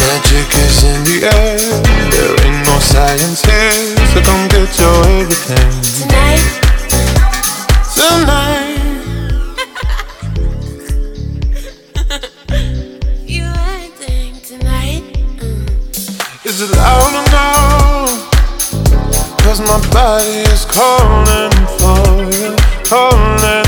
Magic is in the air. There ain't no science here, so come get your everything. Tonight. Tonight. you acting tonight. Mm. Is it loud or no? Cause my body is calling for you, calling.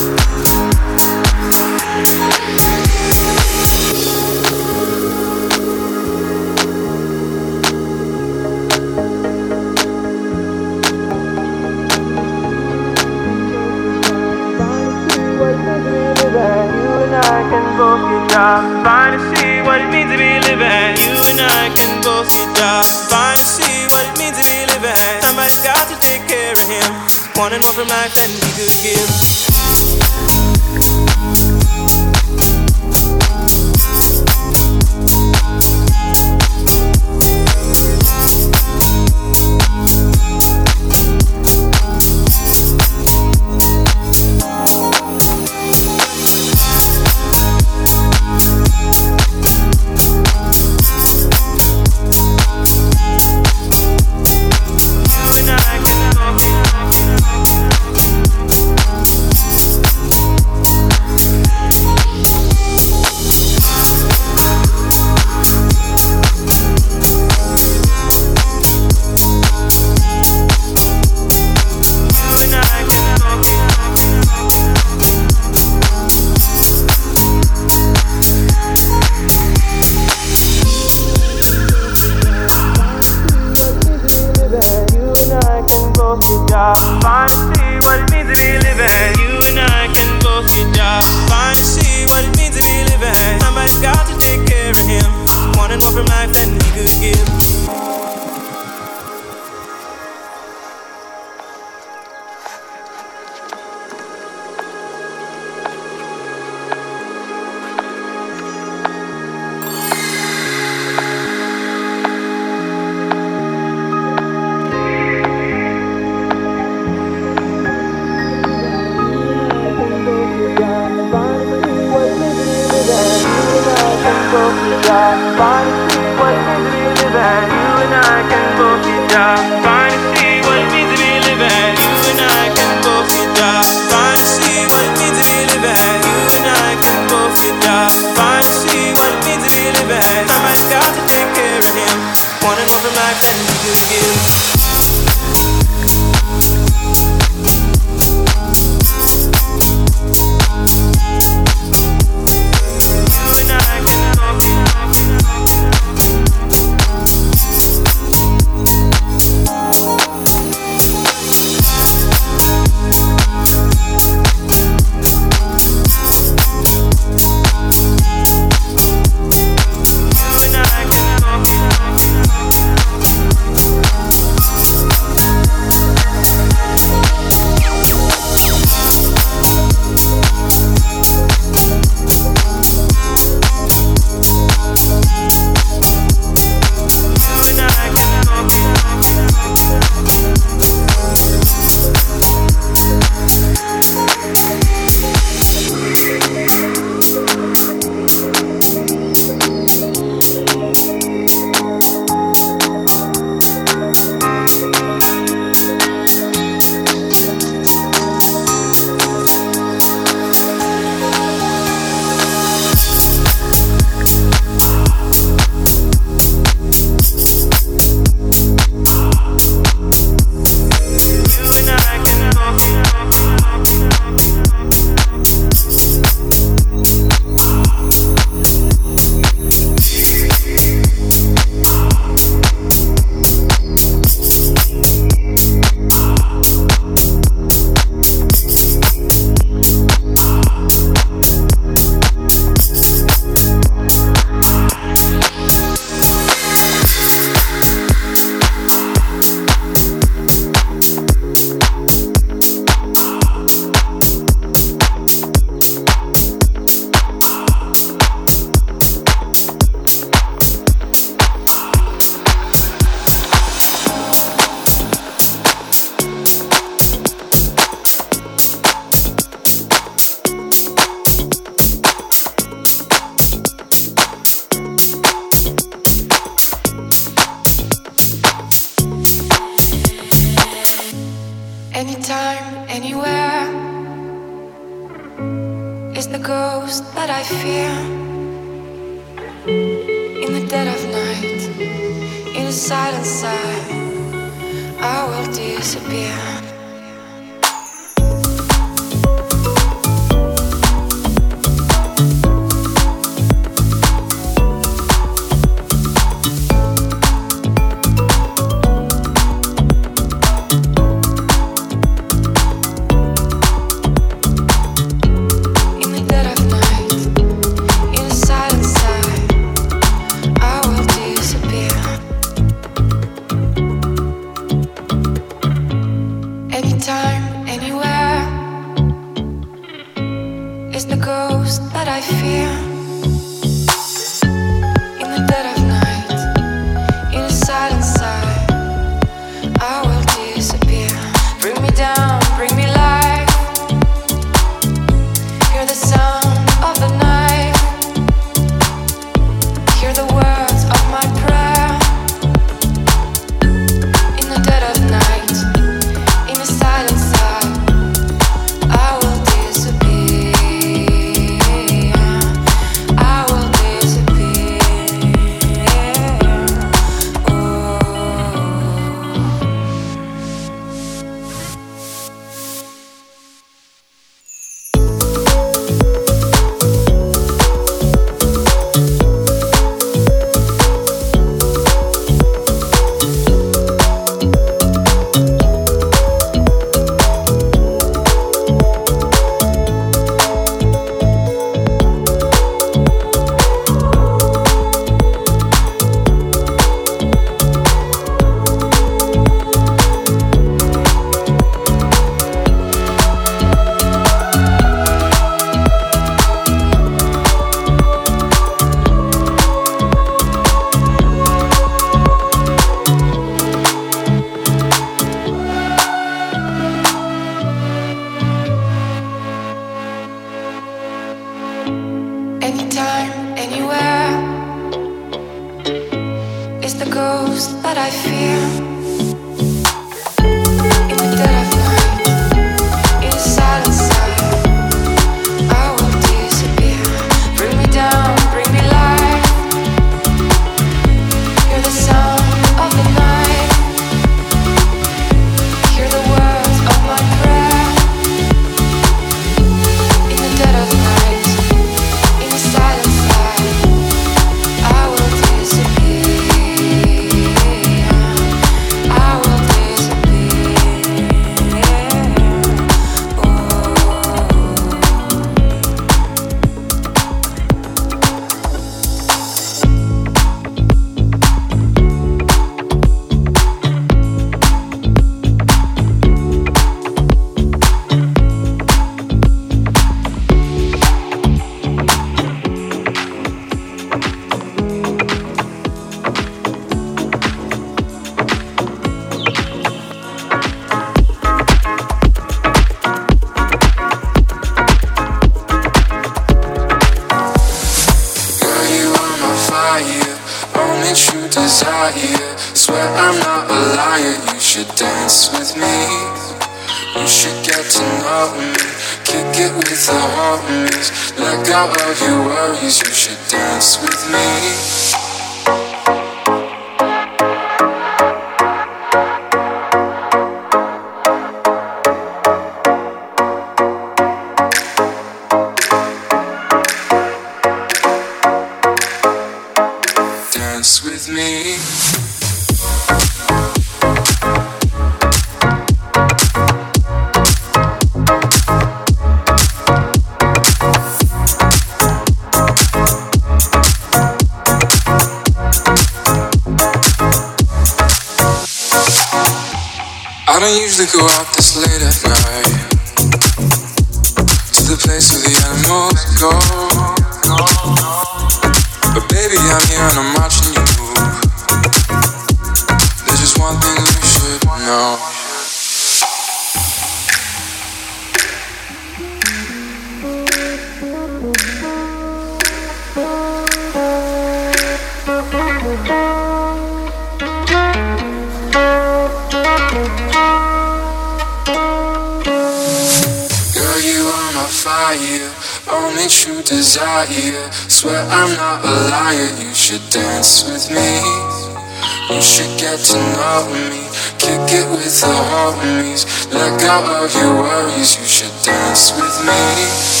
kick it with the homies. Let go of your worries, you should dance with me.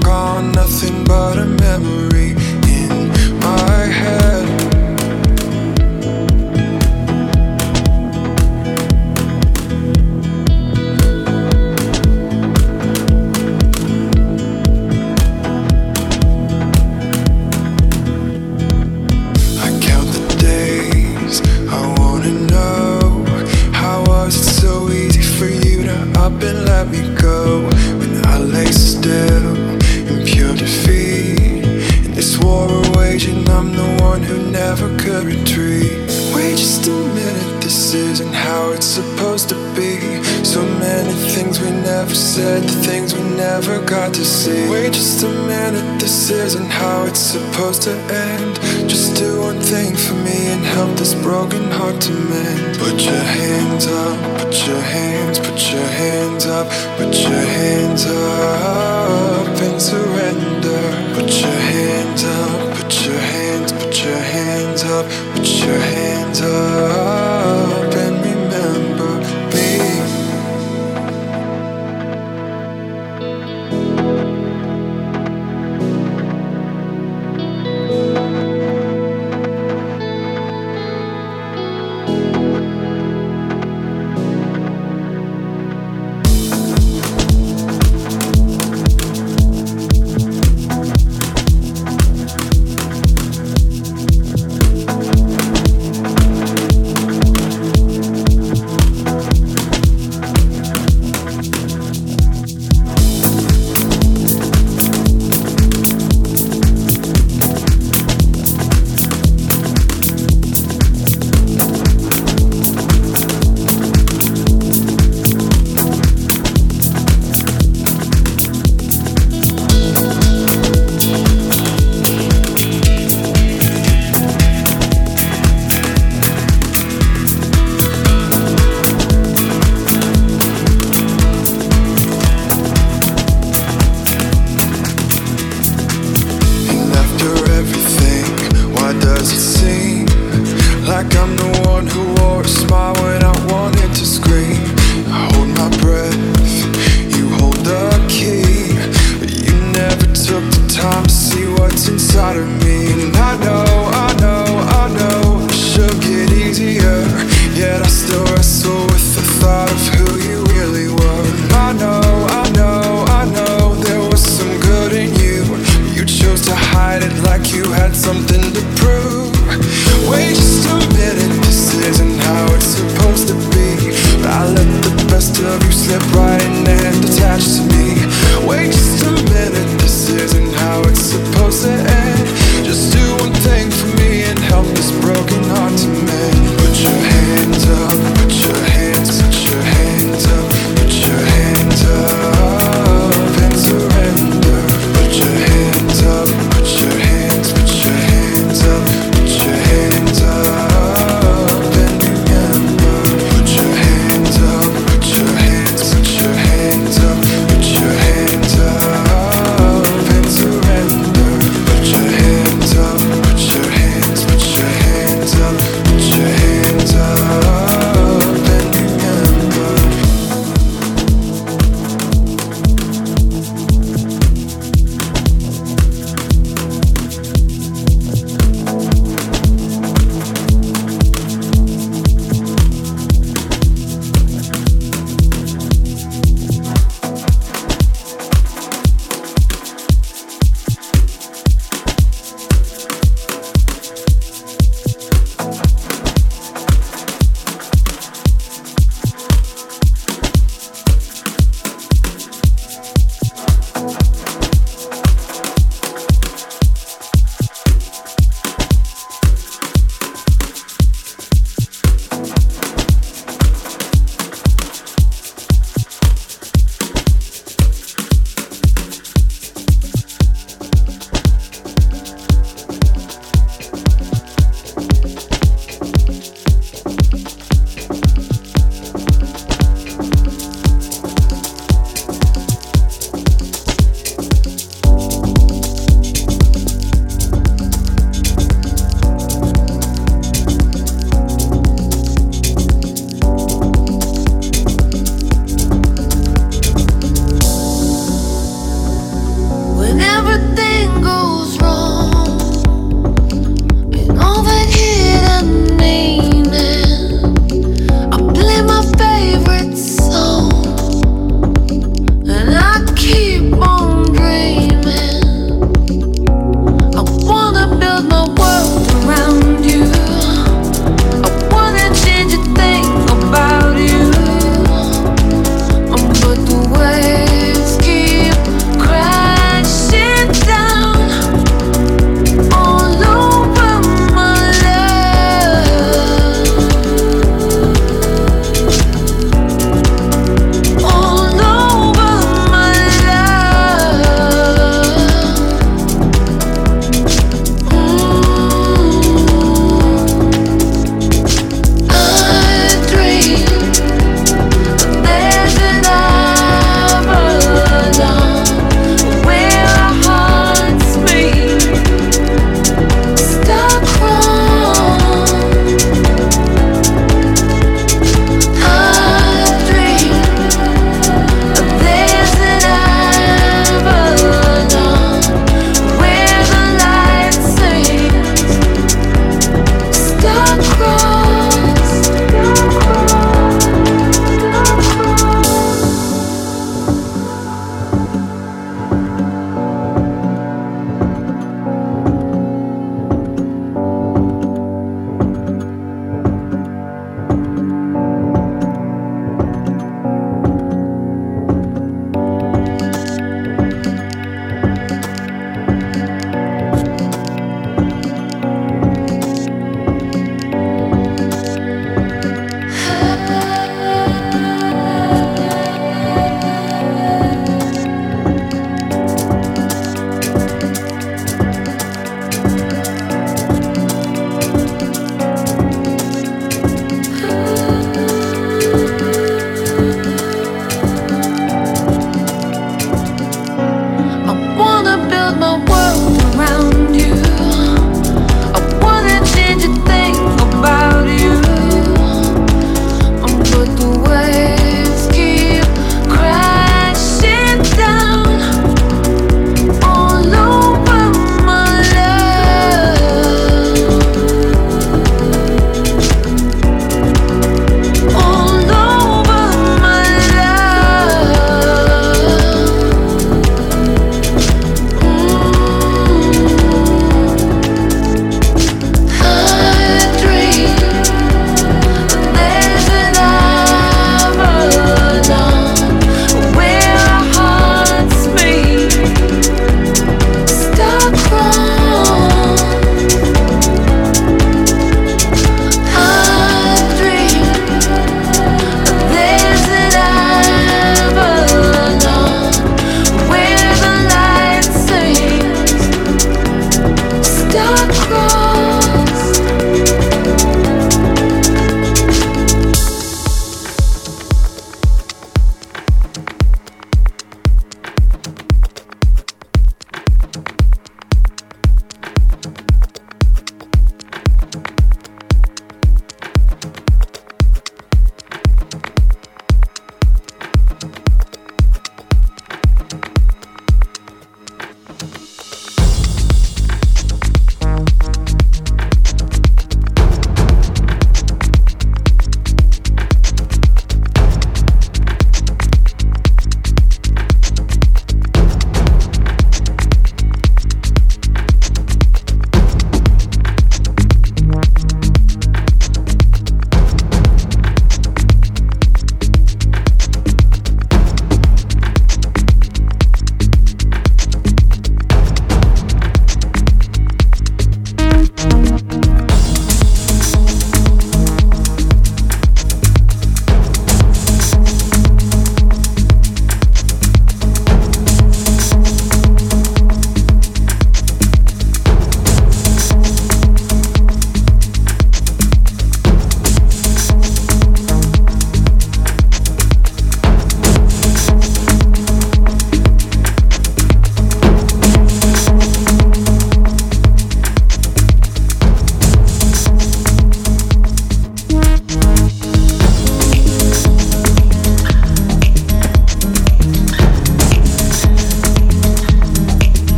Gone, nothing but a memory. could retreat. Wait just a minute, this isn't how it's supposed to be. So many things we never said, the things we never got to see. Wait just a minute, this isn't how it's supposed to end. Just do one thing for me and help this broken heart to mend. Put your hands up, put your hands, put your hands up, put your hands up and surrender. Put your hands your hands up.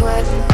Beyond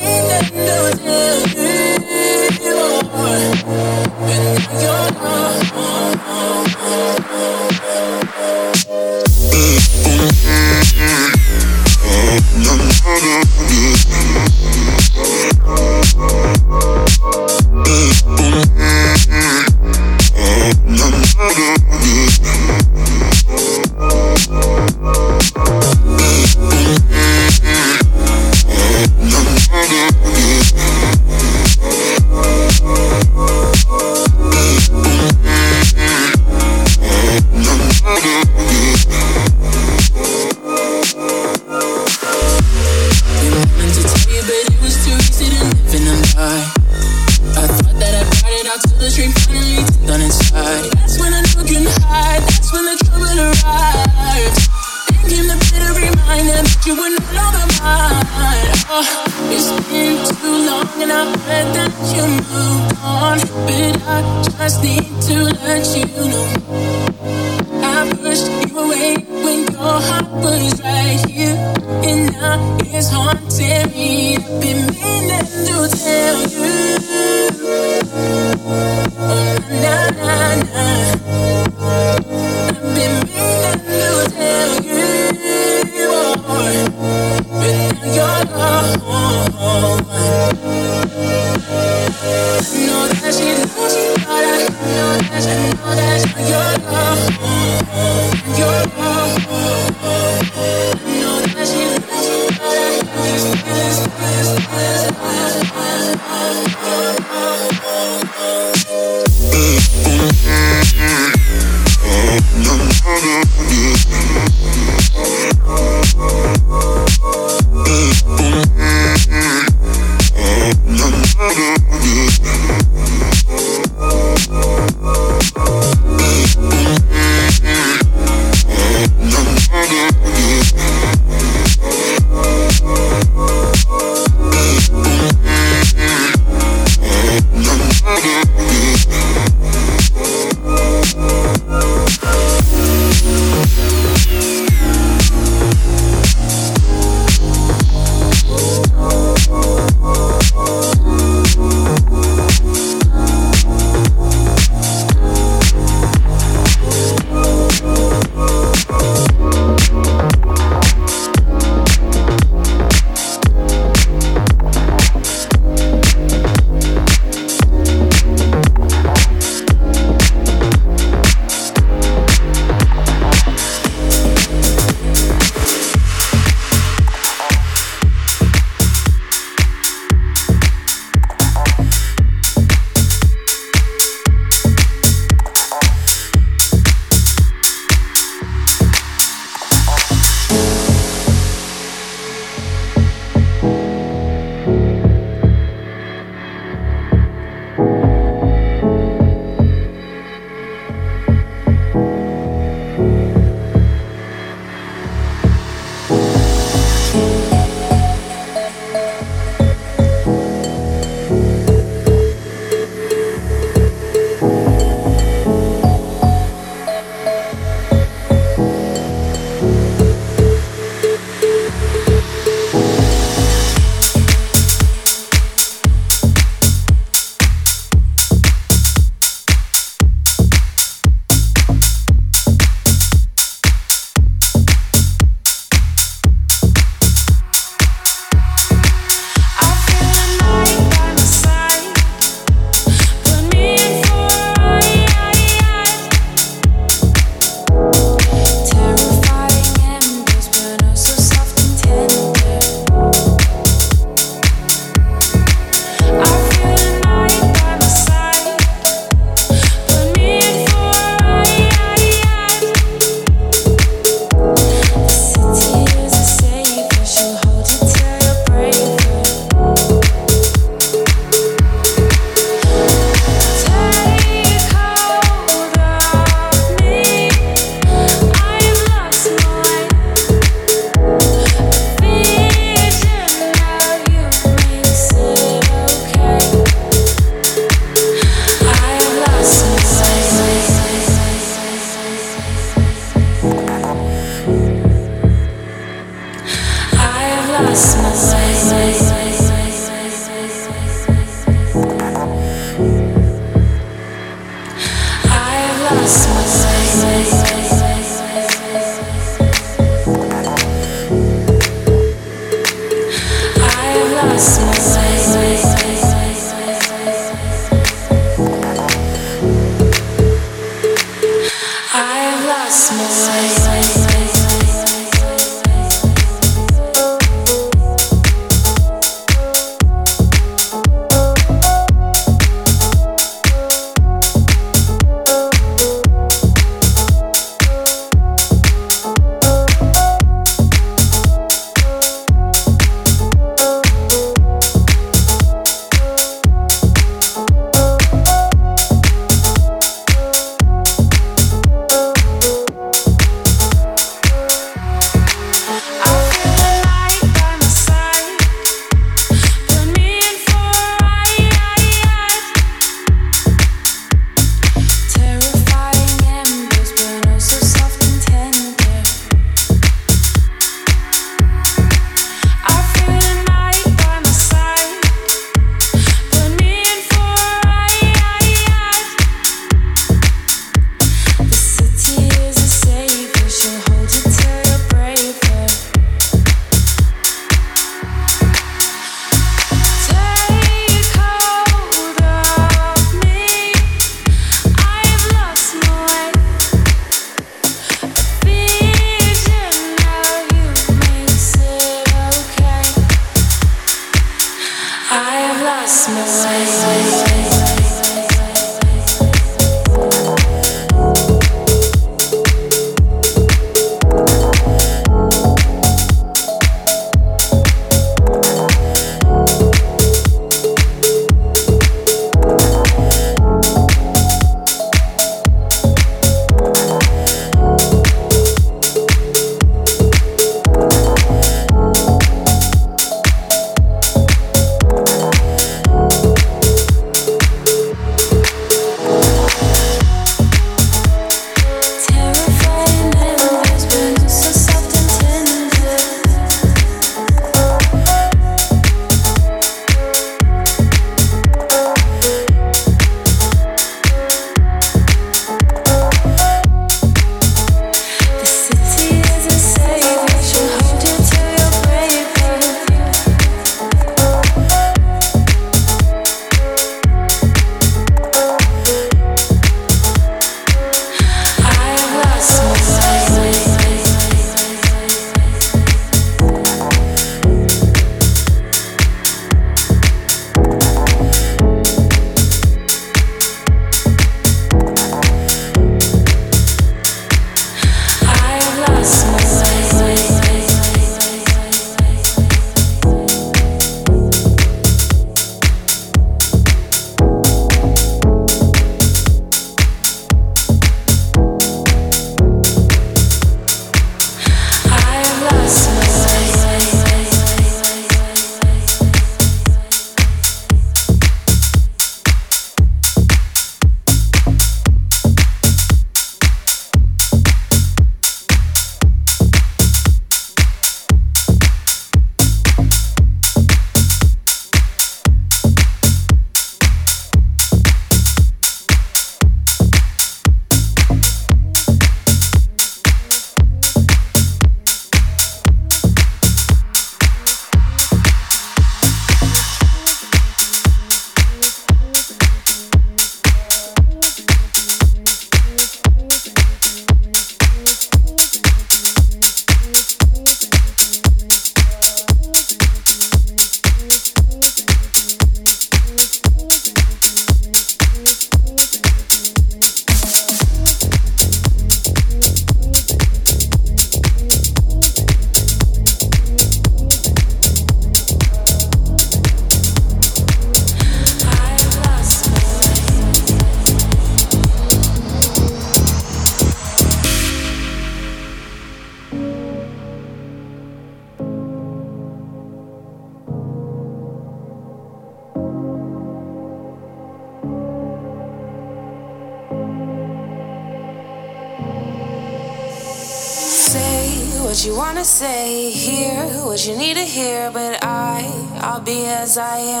I am.